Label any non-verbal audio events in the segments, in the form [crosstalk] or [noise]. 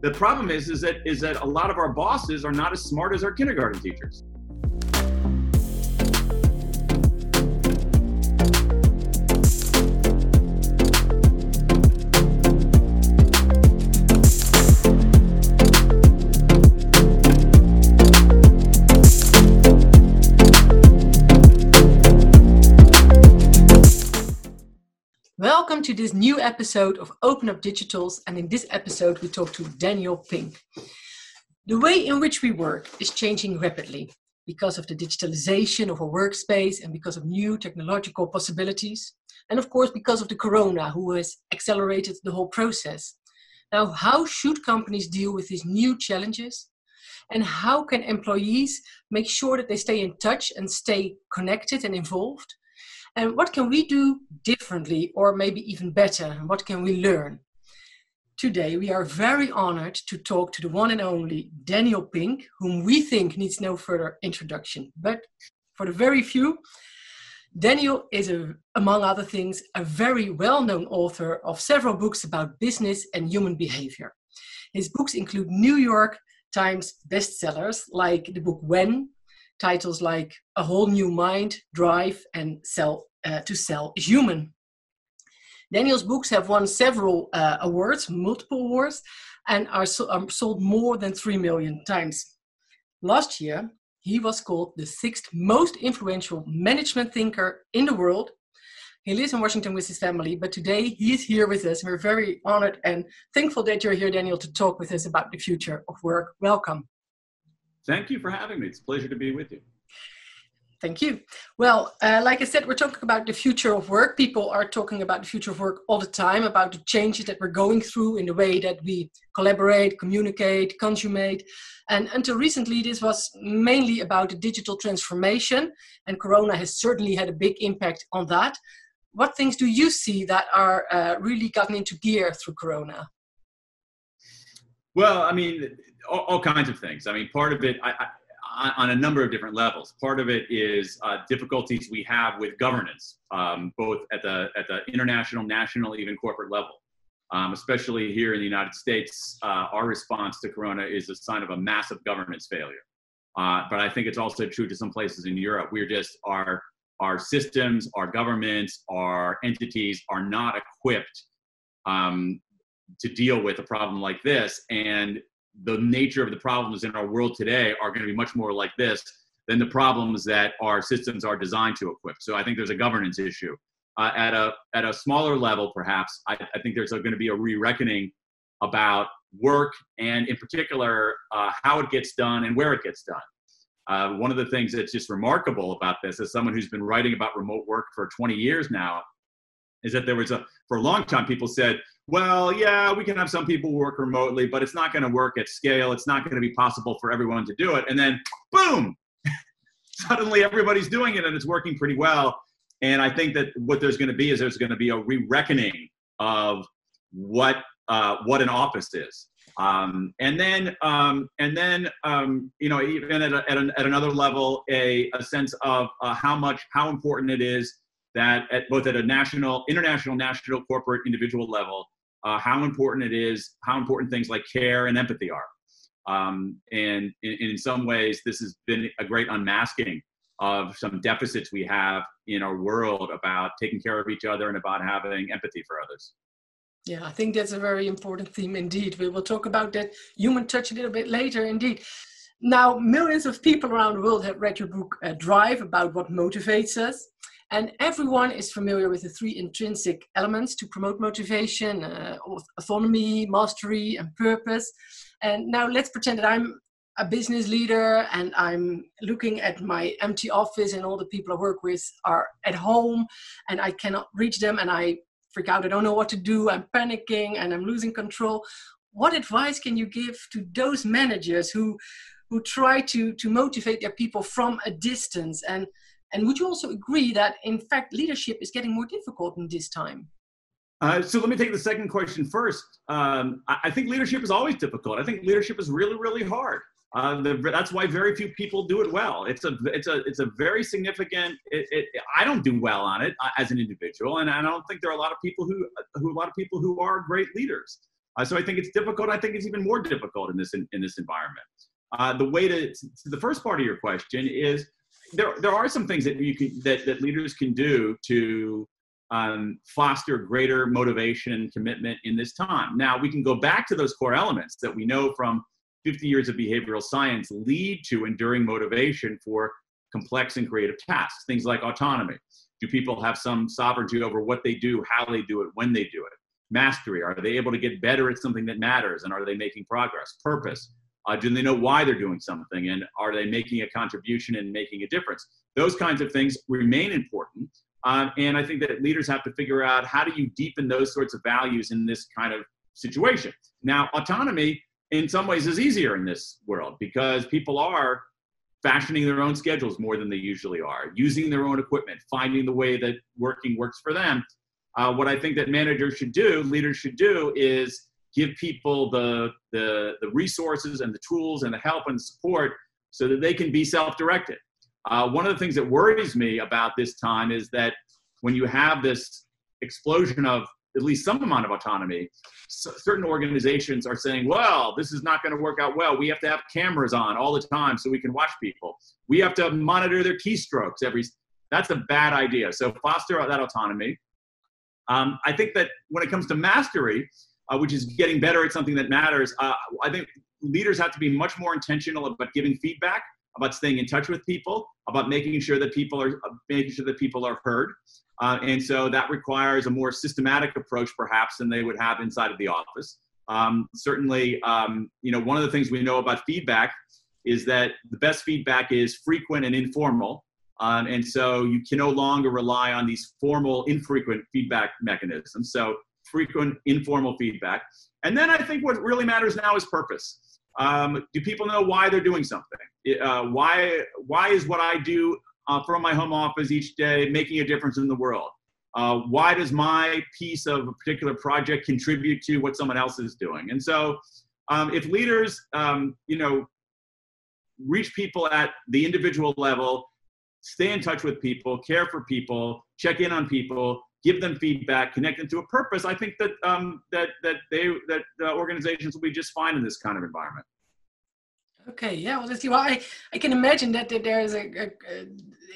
The problem is, is that is that a lot of our bosses are not as smart as our kindergarten teachers. Welcome to this new episode of Open Up Digitals, and in this episode, we talk to Daniel Pink. The way in which we work is changing rapidly because of the digitalization of our workspace and because of new technological possibilities, and of course, because of the corona, who has accelerated the whole process. Now, how should companies deal with these new challenges? And how can employees make sure that they stay in touch and stay connected and involved? And what can we do differently or maybe even better? And what can we learn? Today, we are very honored to talk to the one and only Daniel Pink, whom we think needs no further introduction. But for the very few, Daniel is, a, among other things, a very well known author of several books about business and human behavior. His books include New York Times bestsellers like the book When, titles like A Whole New Mind, Drive, and Sell uh, to Sell is Human. Daniel's books have won several uh, awards, multiple awards, and are, so, are sold more than 3 million times. Last year, he was called the sixth most influential management thinker in the world. He lives in Washington with his family, but today he is here with us. We're very honored and thankful that you're here, Daniel, to talk with us about the future of work. Welcome. Thank you for having me. It's a pleasure to be with you. Thank you. Well, uh, like I said, we're talking about the future of work. People are talking about the future of work all the time, about the changes that we're going through in the way that we collaborate, communicate, consummate. And until recently, this was mainly about the digital transformation, and Corona has certainly had a big impact on that. What things do you see that are uh, really gotten into gear through Corona? Well, I mean, all, all, kinds of things. I mean, part of it I, I, on a number of different levels. Part of it is uh, difficulties we have with governance, um, both at the at the international, national, even corporate level. Um, especially here in the United States, uh, our response to Corona is a sign of a massive governance failure. Uh, but I think it's also true to some places in Europe. We're just our our systems, our governments, our entities are not equipped um, to deal with a problem like this. And the nature of the problems in our world today are going to be much more like this than the problems that our systems are designed to equip. So I think there's a governance issue. Uh, at a at a smaller level, perhaps I, I think there's going to be a re-reckoning about work and, in particular, uh, how it gets done and where it gets done. Uh, one of the things that's just remarkable about this, as someone who's been writing about remote work for 20 years now, is that there was a for a long time people said well, yeah, we can have some people work remotely, but it's not going to work at scale. It's not going to be possible for everyone to do it. And then, boom, [laughs] suddenly everybody's doing it and it's working pretty well. And I think that what there's going to be is there's going to be a re-reckoning of what uh, what an office is. Um, and then, um, and then, um, you know, even at, a, at, an, at another level, a, a sense of uh, how much, how important it is that at both at a national, international, national, corporate, individual level, uh, how important it is, how important things like care and empathy are. Um, and in, in, some ways, this has been a great unmasking of some deficits we have in our world about taking care of each other and about having empathy for others. Yeah, I think that's a very important theme indeed. We will talk about that human touch a little bit later, indeed. Now, millions of people around the world have read your book uh, Drive about what motivates us. And everyone is familiar with the three intrinsic elements to promote motivation uh, autonomy, mastery, and purpose. And now let's pretend that I'm a business leader and I'm looking at my empty office and all the people I work with are at home and I cannot reach them and I freak out. I don't know what to do. I'm panicking and I'm losing control. What advice can you give to those managers who who try to to motivate their people from a distance and and would you also agree that, in fact, leadership is getting more difficult in this time? Uh, so let me take the second question first. Um, I, think leadership is always difficult. I think leadership is really, really hard. Uh, the, that's why very few people do it well. It's a, it's a, it's a very significant. It, it, I don't do well on it uh, as an individual, and I don't think there are a lot of people who, who, a lot of people who are great leaders. Uh, so I think it's difficult. I think it's even more difficult in this in, in this environment. Uh, the way to, to, the first part of your question is there there are some things that you can that, that leaders can do to um, foster greater motivation and commitment in this time. Now we can go back to those core elements that we know from 50 years of behavioral science lead to enduring motivation for complex and creative tasks. Things like autonomy. Do people have some sovereignty over what they do, how they do it, when they do it? Mastery. Are they able to get better at something that matters and are they making progress? Purpose. Uh, do they know why they're doing something and are they making a contribution and making a difference? Those kinds of things remain important. Um, and I think that leaders have to figure out how do you deepen those sorts of values in this kind of situation. Now, autonomy in some ways is easier in this world because people are fashioning their own schedules more than they usually are, using their own equipment, finding the way that working works for them. Uh, what I think that managers should do, leaders should do, is give people the, the, the resources and the tools and the help and support so that they can be self-directed. Uh, one of the things that worries me about this time is that when you have this explosion of at least some amount of autonomy, certain organizations are saying, well, this is not going to work out well. We have to have cameras on all the time so we can watch people. We have to monitor their keystrokes every. That's a bad idea. So foster that autonomy. Um, I think that when it comes to mastery, uh, which is getting better at something that matters, uh, I think leaders have to be much more intentional about giving feedback, about staying in touch with people, about making sure that people are making sure that people are heard. Uh, and so that requires a more systematic approach, perhaps, than they would have inside of the office. Um, certainly, um, you know, one of the things we know about feedback is that the best feedback is frequent and informal. Um, and so you can no longer rely on these formal, infrequent feedback mechanisms. So frequent, informal feedback. And then I think what really matters now is purpose. Um, do people know why they're doing something? Uh, why, why is what I do uh, from my home office each day making a difference in the world? Uh, why does my piece of a particular project contribute to what someone else is doing? And so, um, if leaders, um, you know, reach people at the individual level, stay in touch with people, care for people, check in on people, give them feedback, connect them to a purpose, I think that um, that that they that uh, organizations will be just fine in this kind of environment. Okay, yeah, well, let's see. Well, I, I can imagine that, that there is a, a, a,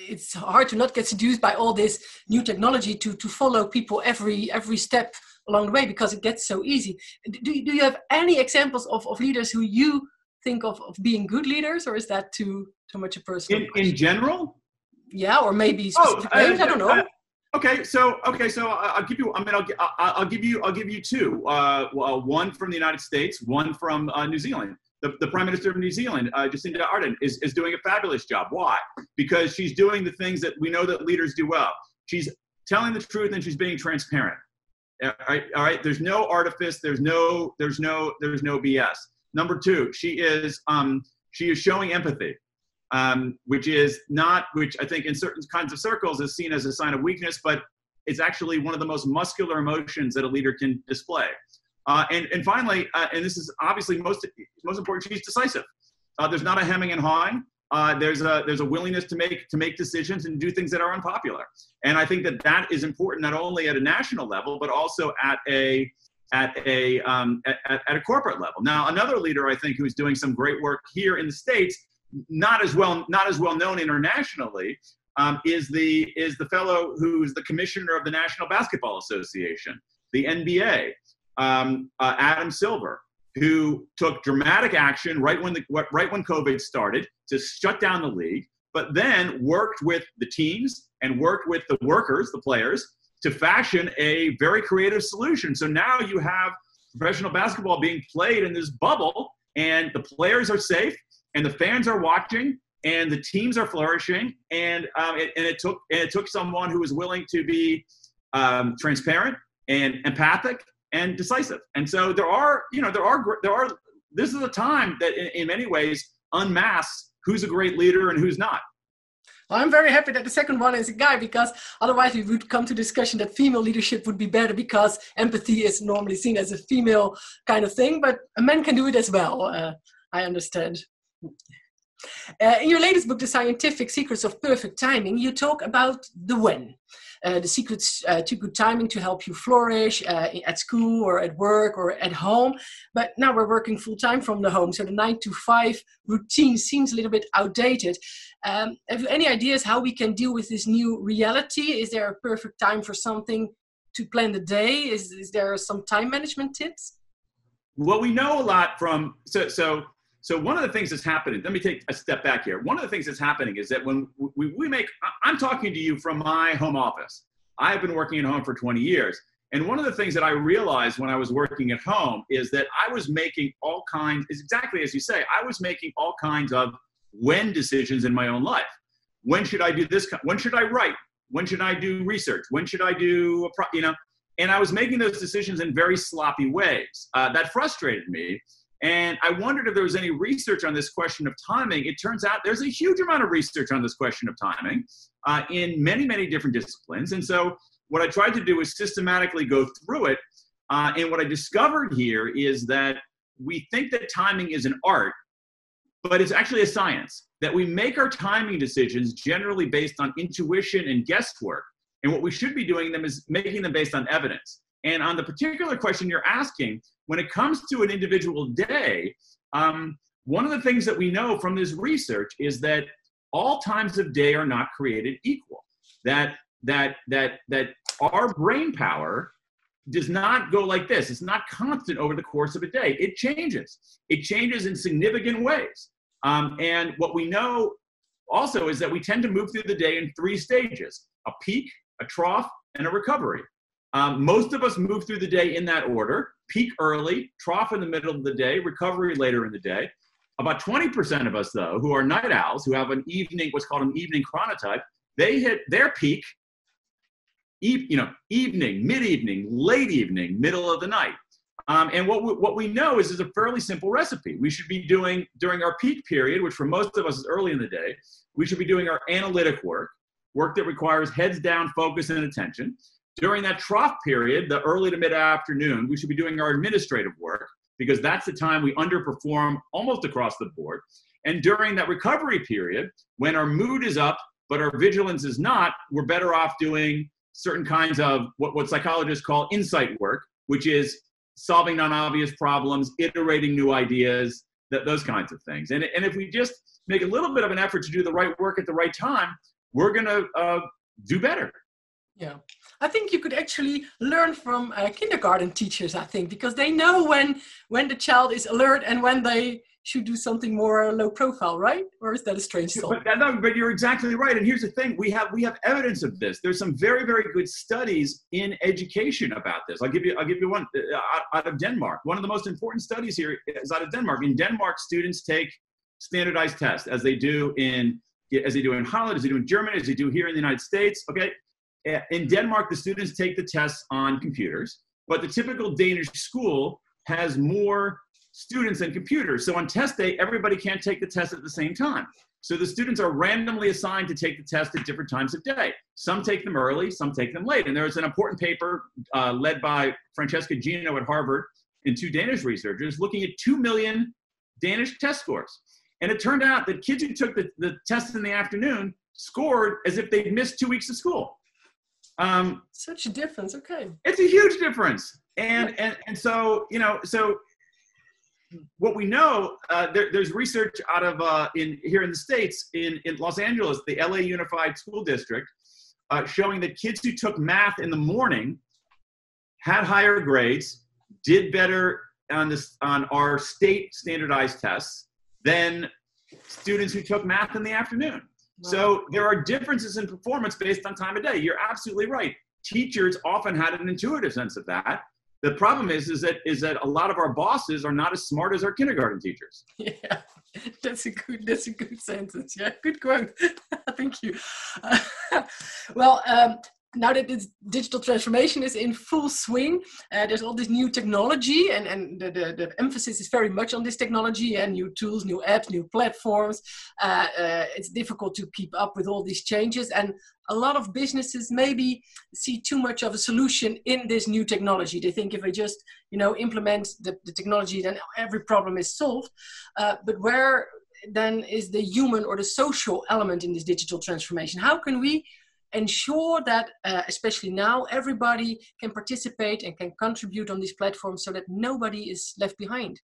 it's hard to not get seduced by all this new technology to to follow people every every step along the way because it gets so easy. Do, do you have any examples of, of leaders who you think of, of being good leaders, or is that too too much a personal? In, in general? Yeah, or maybe specific oh. I, I don't know. I, Okay, so okay, so I'll give you. I mean, I'll, I'll give you. I'll give you two. Uh, one from the United States, one from uh, New Zealand. The, the Prime Minister of New Zealand, uh, Jacinda Ardern, is, is doing a fabulous job. Why? Because she's doing the things that we know that leaders do well. She's telling the truth and she's being transparent. All right, all right. There's no artifice. There's no. There's no. There's no BS. Number two, she is. Um, she is showing empathy um, which is not, which I think in certain kinds of circles is seen as a sign of weakness, but it's actually one of the most muscular emotions that a leader can display. Uh, and, and finally, uh, and this is obviously most, most important, she's decisive. Uh, there's not a hemming and hawing. Uh, there's a there's a willingness to make to make decisions and do things that are unpopular. And I think that that is important not only at a national level but also at a at a um, at, at a corporate level. Now, another leader I think who's doing some great work here in the states not as well not as well known internationally um, is the is the fellow who's the commissioner of the National Basketball Association, the NBA, um, uh, Adam Silver, who took dramatic action right when the right when COVID started to shut down the league, but then worked with the teams and worked with the workers, the players, to fashion a very creative solution. So now you have professional basketball being played in this bubble, and the players are safe and the fans are watching and the teams are flourishing and um, it, and it took and it took someone who was willing to be um, transparent and empathic and decisive and so there are you know there are there are this is a time that in, in many ways unmasks who's a great leader and who's not well, I'm very happy that the second one is a guy because otherwise we would come to discussion that female leadership would be better because empathy is normally seen as a female kind of thing, but a man can do it as well. Uh, I understand. Uh, in your latest book, The Scientific Secrets of Perfect Timing, you talk about the when. uh, the secrets uh, to good timing to help you flourish uh, at school or at work or at home. But now we're working full time from the home, so the nine to five routine seems a little bit outdated. Um, have you any ideas how we can deal with this new reality? Is there a perfect time for something to plan the day? Is, is there some time management tips? Well, we know a lot from so so so one of the things that's happening. Let me take a step back here. One of the things that's happening is that when we, we make, I'm talking to you from my home office. I've been working at home for 20 years. And one of the things that I realized when I was working at home is that I was making all kinds, exactly as you say, I was making all kinds of when decisions in my own life. When should I do this? When should I write? When should I do research? When should I do, a pro, you know? And I was making those decisions in very sloppy ways. Uh, that frustrated me. And I wondered if there was any research on this question of timing. It turns out there's a huge amount of research on this question of timing uh, in many, many different disciplines. And so, what I tried to do is systematically go through it. Uh, and what I discovered here is that we think that timing is an art, but it's actually a science. That we make our timing decisions generally based on intuition and guesswork. And what we should be doing them is making them based on evidence. And on the particular question you're asking, when it comes to an individual day, um, one of the things that we know from this research is that all times of day are not created equal. That that that that our brain power does not go like this. It's not constant over the course of a day. It changes. It changes in significant ways. Um, and what we know also is that we tend to move through the day in three stages: a peak, a trough, and a recovery. Um, most of us move through the day in that order peak early, trough in the middle of the day, recovery later in the day. About 20% of us, though, who are night owls, who have an evening, what's called an evening chronotype, they hit their peak, you know, evening, mid-evening, late evening, middle of the night. Um, and what we, what we know is is a fairly simple recipe. We should be doing during our peak period, which for most of us is early in the day. We should be doing our analytic work, work that requires heads down, focus, and attention. During that trough period, the early to mid afternoon, we should be doing our administrative work because that's the time we underperform almost across the board. And during that recovery period, when our mood is up, but our vigilance is not, we're better off doing certain kinds of what, what psychologists call insight work, which is solving non obvious problems, iterating new ideas, those kinds of things. And, and if we just make a little bit of an effort to do the right work at the right time, we're going to uh, do better. Yeah, I think you could actually learn from uh, kindergarten teachers. I think because they know when when the child is alert and when they should do something more low profile, right? Or is that a strange thought? But, no, but you're exactly right. And here's the thing: we have we have evidence of this. There's some very very good studies in education about this. I'll give you I'll give you one uh, out of Denmark. One of the most important studies here is out of Denmark. In Denmark, students take standardized tests as they do in as they do in Holland, as they do in Germany, as they do here in the United States. Okay, in Denmark, the students take the tests on computers, but the typical Danish school has more students than computers. So on test day, everybody can't take the test at the same time. So the students are randomly assigned to take the test at different times of day. Some take them early, some take them late. And there was an important paper uh, led by Francesca Gino at Harvard and two Danish researchers looking at 2 million Danish test scores. And it turned out that kids who took the, the test in the afternoon scored as if they'd missed two weeks of school. Um, Such a difference. Okay. It's a huge difference. And, and, and so, you know, so what we know, uh, there, there's research out of uh, in here in the states, in, in Los Angeles, the LA Unified School District, uh, showing that kids who took math in the morning had higher grades, did better on this on our state standardized tests than students who took math in the afternoon. So there are differences in performance based on time of day. You're absolutely right. Teachers often had an intuitive sense of that. The problem is, is that is that a lot of our bosses are not as smart as our kindergarten teachers. [laughs] Yeah, that's a good that's a good sentence. Yeah, good quote. [laughs] Thank you. Uh, [laughs] well, um, now that this digital transformation is in full swing, uh, there's all this new technology, and, and the, the, the, emphasis is very much on this technology and new tools, new apps, new platforms. Uh, uh, it's difficult to keep up with all these changes, and a lot of businesses maybe see too much of a solution in this new technology. They think if I just, you know, implement the, the technology, then every problem is solved. But where then is the human or the social element in this digital transformation? How can we ensure that, uh, especially now, everybody can participate and can contribute on these platforms so that nobody is left behind?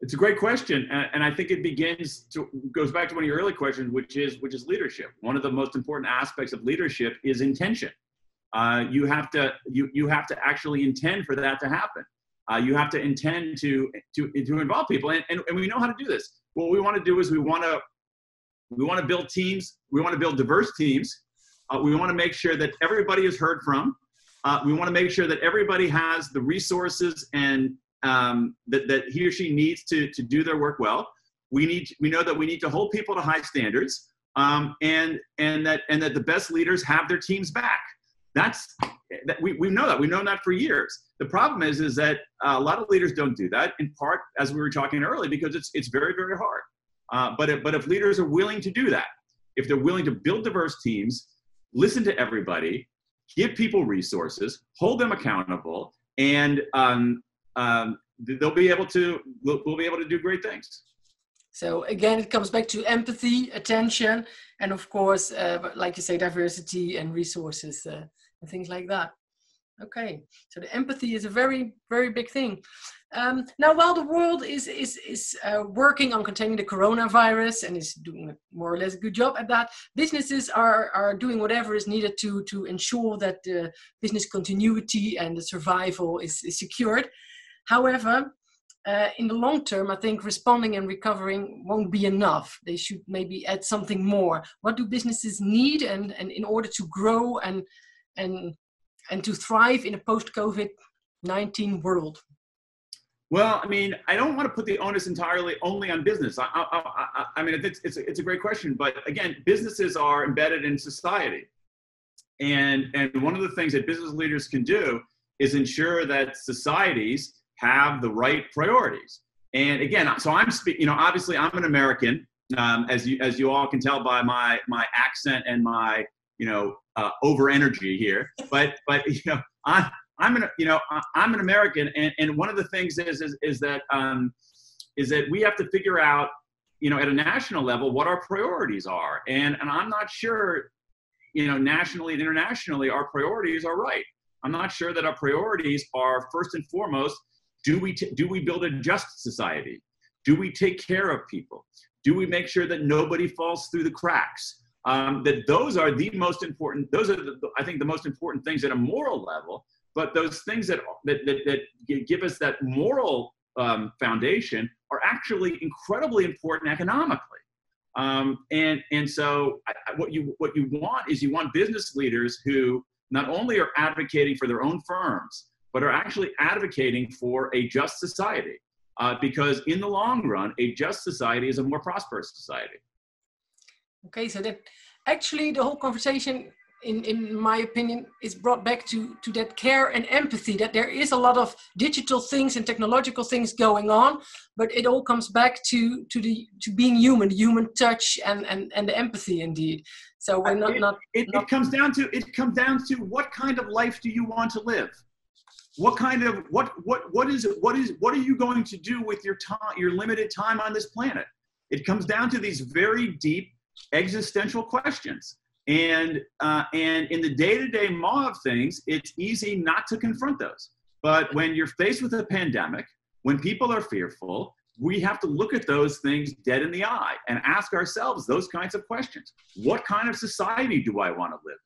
It's a great question, and, I think it begins to goes back to one of your early questions, which is which is leadership. One of the most important aspects of leadership is intention. Uh, you have to you you have to actually intend for that to happen. Uh, you have to intend to to to involve people, and, and, and we know how to do this. What we want to do is we want to we want to build teams. We want to build diverse teams. Uh, we want to make sure that everybody is heard from. Uh, we want to make sure that everybody has the resources and um, that, that he or she needs to, to do their work well. We need we know that we need to hold people to high standards, um, and and that and that the best leaders have their teams back. That's that we, we know that we've known that for years. The problem is is that uh, a lot of leaders don't do that. In part, as we were talking earlier, because it's it's very very hard. Uh, but if, but if leaders are willing to do that, if they're willing to build diverse teams, listen to everybody, give people resources, hold them accountable, and um, um, they'll be able to we'll, we'll, be able to do great things. So again it comes back to empathy attention and of course uh, like you say diversity and resources uh, and things like that. Okay so the empathy is a very very big thing um, now while the world is is is uh, working on containing the coronavirus and is doing more or less a good job at that businesses are are doing whatever is needed to to ensure that the business continuity and the survival is, is secured However, uh, in the long term, I think responding and recovering won't be enough. They should maybe add something more. What do businesses need, and, and in order to grow and and and to thrive in a post-COVID nineteen world? Well, I mean, I don't want to put the onus entirely only on business. I, I, I, I mean, it's, it's, a, it's a great question, but again, businesses are embedded in society. And, and one of the things that business leaders can do is ensure that societies have the right priorities. And again, so I'm speaking, you know, obviously I'm an American, um, as you as you all can tell by my my accent and my you know uh, over energy here. But but you know I'm I'm an you know I'm an American, and, and one of the things is is, is that um, is that we have to figure out you know at a national level what our priorities are, and and I'm not sure you know nationally and internationally our priorities are right. I'm not sure that our priorities are first and foremost do we, t- do we build a just society? Do we take care of people? Do we make sure that nobody falls through the cracks? Um, that those are the most important, those are, the, I think, the most important things at a moral level. But those things that, that, that, that give us that moral um, foundation are actually incredibly important economically. Um, and and so I, what you what you want is you want business leaders who not only are advocating for their own firms, but are actually advocating for a just society. Uh, because in the long run, a just society is a more prosperous society. Okay, so that actually the whole conversation, in, in my opinion, is brought back to, to that care and empathy, that there is a lot of digital things and technological things going on, but it all comes back to, to, the, to being human, human touch and, and, and the empathy indeed. So we're not, it, not, it, not... it comes down to it comes down to what kind of life do you want to live? what kind of what what what is it what is what are you going to do with your time your limited time on this planet it comes down to these very deep existential questions and uh, and in the day-to-day maw of things it's easy not to confront those but when you're faced with a pandemic when people are fearful we have to look at those things dead in the eye and ask ourselves those kinds of questions what kind of society do i want to live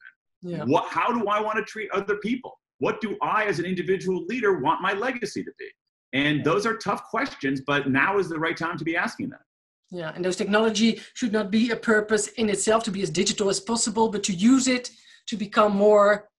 in yeah. what how do i want to treat other people what do I, as an individual leader, want my legacy to be? And those are tough questions, but now is the right time to be asking them. Yeah, and those technology should not be a purpose in itself to be as digital as possible, but to use it to become more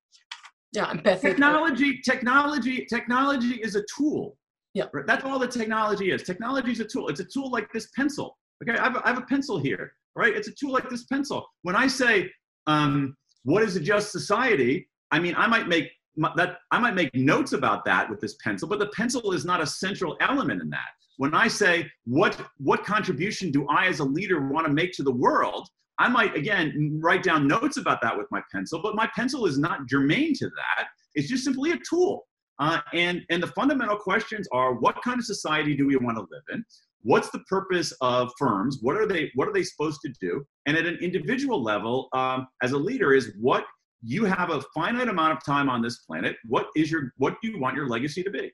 yeah, empathic. Technology, technology, technology is a tool. Yeah. Right? That's all the technology is. Technology is a tool. It's a tool like this pencil. Okay, I have a, I have a pencil here, right? It's a tool like this pencil. When I say, um, what is a just society? I mean, I might make that I might make notes about that with this pencil, but the pencil is not a central element in that. When I say what what contribution do I as a leader want to make to the world, I might again write down notes about that with my pencil, but my pencil is not germane to that. It's just simply a tool. Uh, and, and the fundamental questions are what kind of society do we want to live in? What's the purpose of firms? What are they, what are they supposed to do? And at an individual level, um, as a leader, is what you have a finite amount of time on this planet. What is your, what do you want your legacy to be?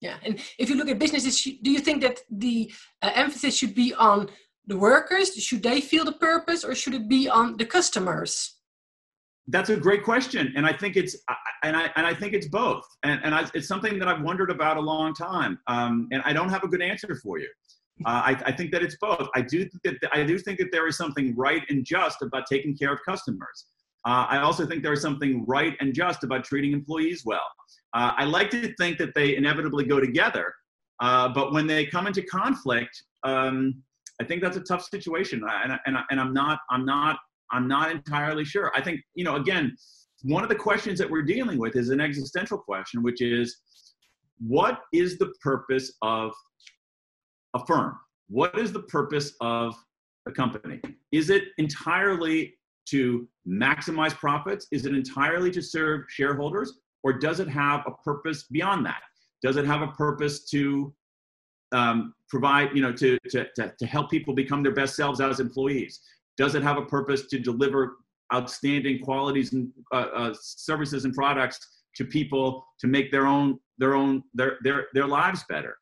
Yeah, and if you look at businesses, do you think that the uh, emphasis should be on the workers? Should they feel the purpose, or should it be on the customers? That's a great question, and I think it's and I and I think it's both, and and I, it's something that I've wondered about a long time, um, and I don't have a good answer for you. Uh, I, I, think that it's both. I do think that I do think that there is something right and just about taking care of customers. Uh, I also think there is something right and just about treating employees well. Uh, I like to think that they inevitably go together, uh, but when they come into conflict, um, I think that's a tough situation, and, and, and I'm not I'm not I'm not entirely sure. I think you know again, one of the questions that we're dealing with is an existential question, which is, what is the purpose of a firm? What is the purpose of a company? Is it entirely to maximize profits? Is it entirely to serve shareholders? Or does it have a purpose beyond that? Does it have a purpose to um, provide, you know, to, to, to, to help people become their best selves as employees? Does it have a purpose to deliver outstanding qualities and uh, uh, services and products to people to make their own their own their their their lives better?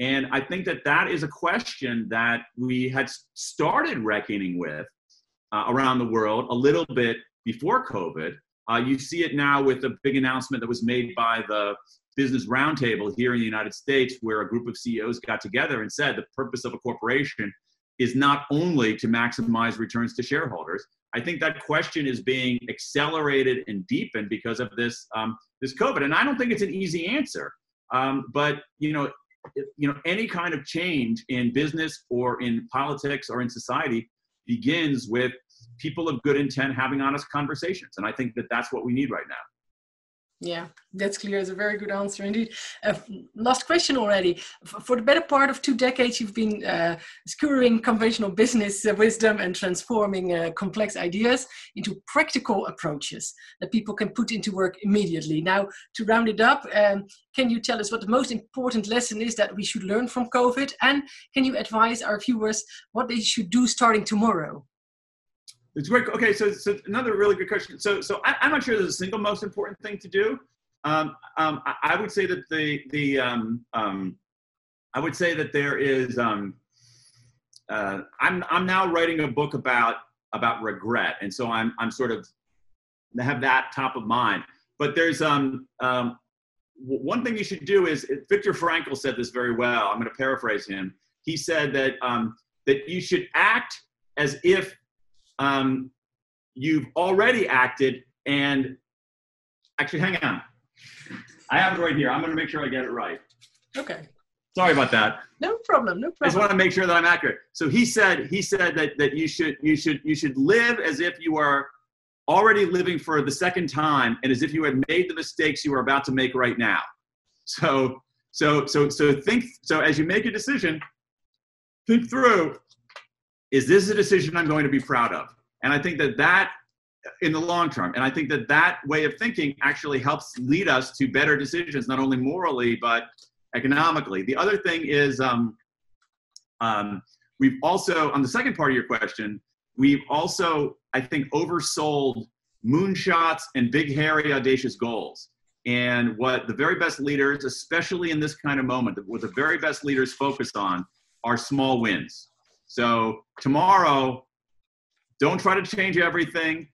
And I think that that is a question that we had started reckoning with uh, around the world a little bit before COVID. Uh, you see it now with the big announcement that was made by the Business Roundtable here in the United States, where a group of CEOs got together and said the purpose of a corporation is not only to maximize returns to shareholders. I think that question is being accelerated and deepened because of this um, this COVID, and I don't think it's an easy answer. Um, but you know, you know, any kind of change in business or in politics or in society begins with people of good intent having honest conversations. And I think that that's what we need right now. Yeah, that's clear. It's a very good answer indeed. Uh, last question already. For the better part of two decades, you've been uh, skewering conventional business uh, wisdom and transforming uh, complex ideas into practical approaches that people can put into work immediately. Now, to round it up, um, can you tell us what the most important lesson is that we should learn from COVID? And can you advise our viewers what they should do starting tomorrow? It's great. Okay, so, so another really good question. So, so I, am not sure there's a single most important thing to do. Um, um, I, I, would say that the the um, um I would say that there is. Um, uh, I'm I'm now writing a book about about regret, and so I'm I'm sort of have that top of mind. But there's um, um one thing you should do is Viktor Frankl said this very well. I'm going to paraphrase him. He said that um, that you should act as if um, you've already acted and actually hang on. I have it right here. I'm going to make sure i get it right. Okay. Sorry about that. No problem no problem i just want to make sure that i'm accurate. So he said he said that that you should you should you should live as if you are already living for the second time and as if you had made the mistakes you are about to make right now. So so so so think so as you make a decision think through is this a decision I'm going to be proud of? And I think that that in the long term, and I think that that way of thinking actually helps lead us to better decisions, not only morally, but economically. The other thing is um, um, we've also, on the second part of your question, we've also, I think, oversold moonshots and big, hairy, audacious goals. And what the very best leaders, especially in this kind of moment, what the very best leaders focus on are small wins. So tomorrow, don't try to change everything.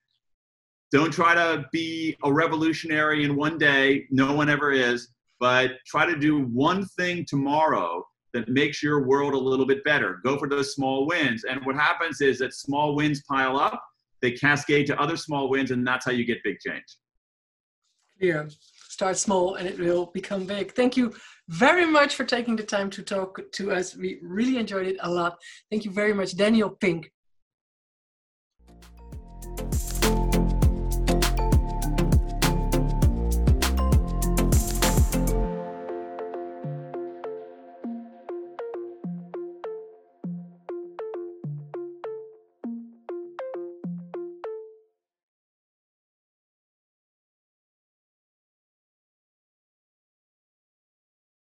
Don't try to be a revolutionary in one day. No one ever is. But try to do one thing tomorrow that makes your world a little bit better. Go for those small wins. And what happens is that small wins pile up, they cascade to other small wins, and that's how you get big change. Yeah start small and it will become big. Thank you very much for taking the time to talk to us. We really enjoyed it a lot. Thank you very much, Daniel Pink.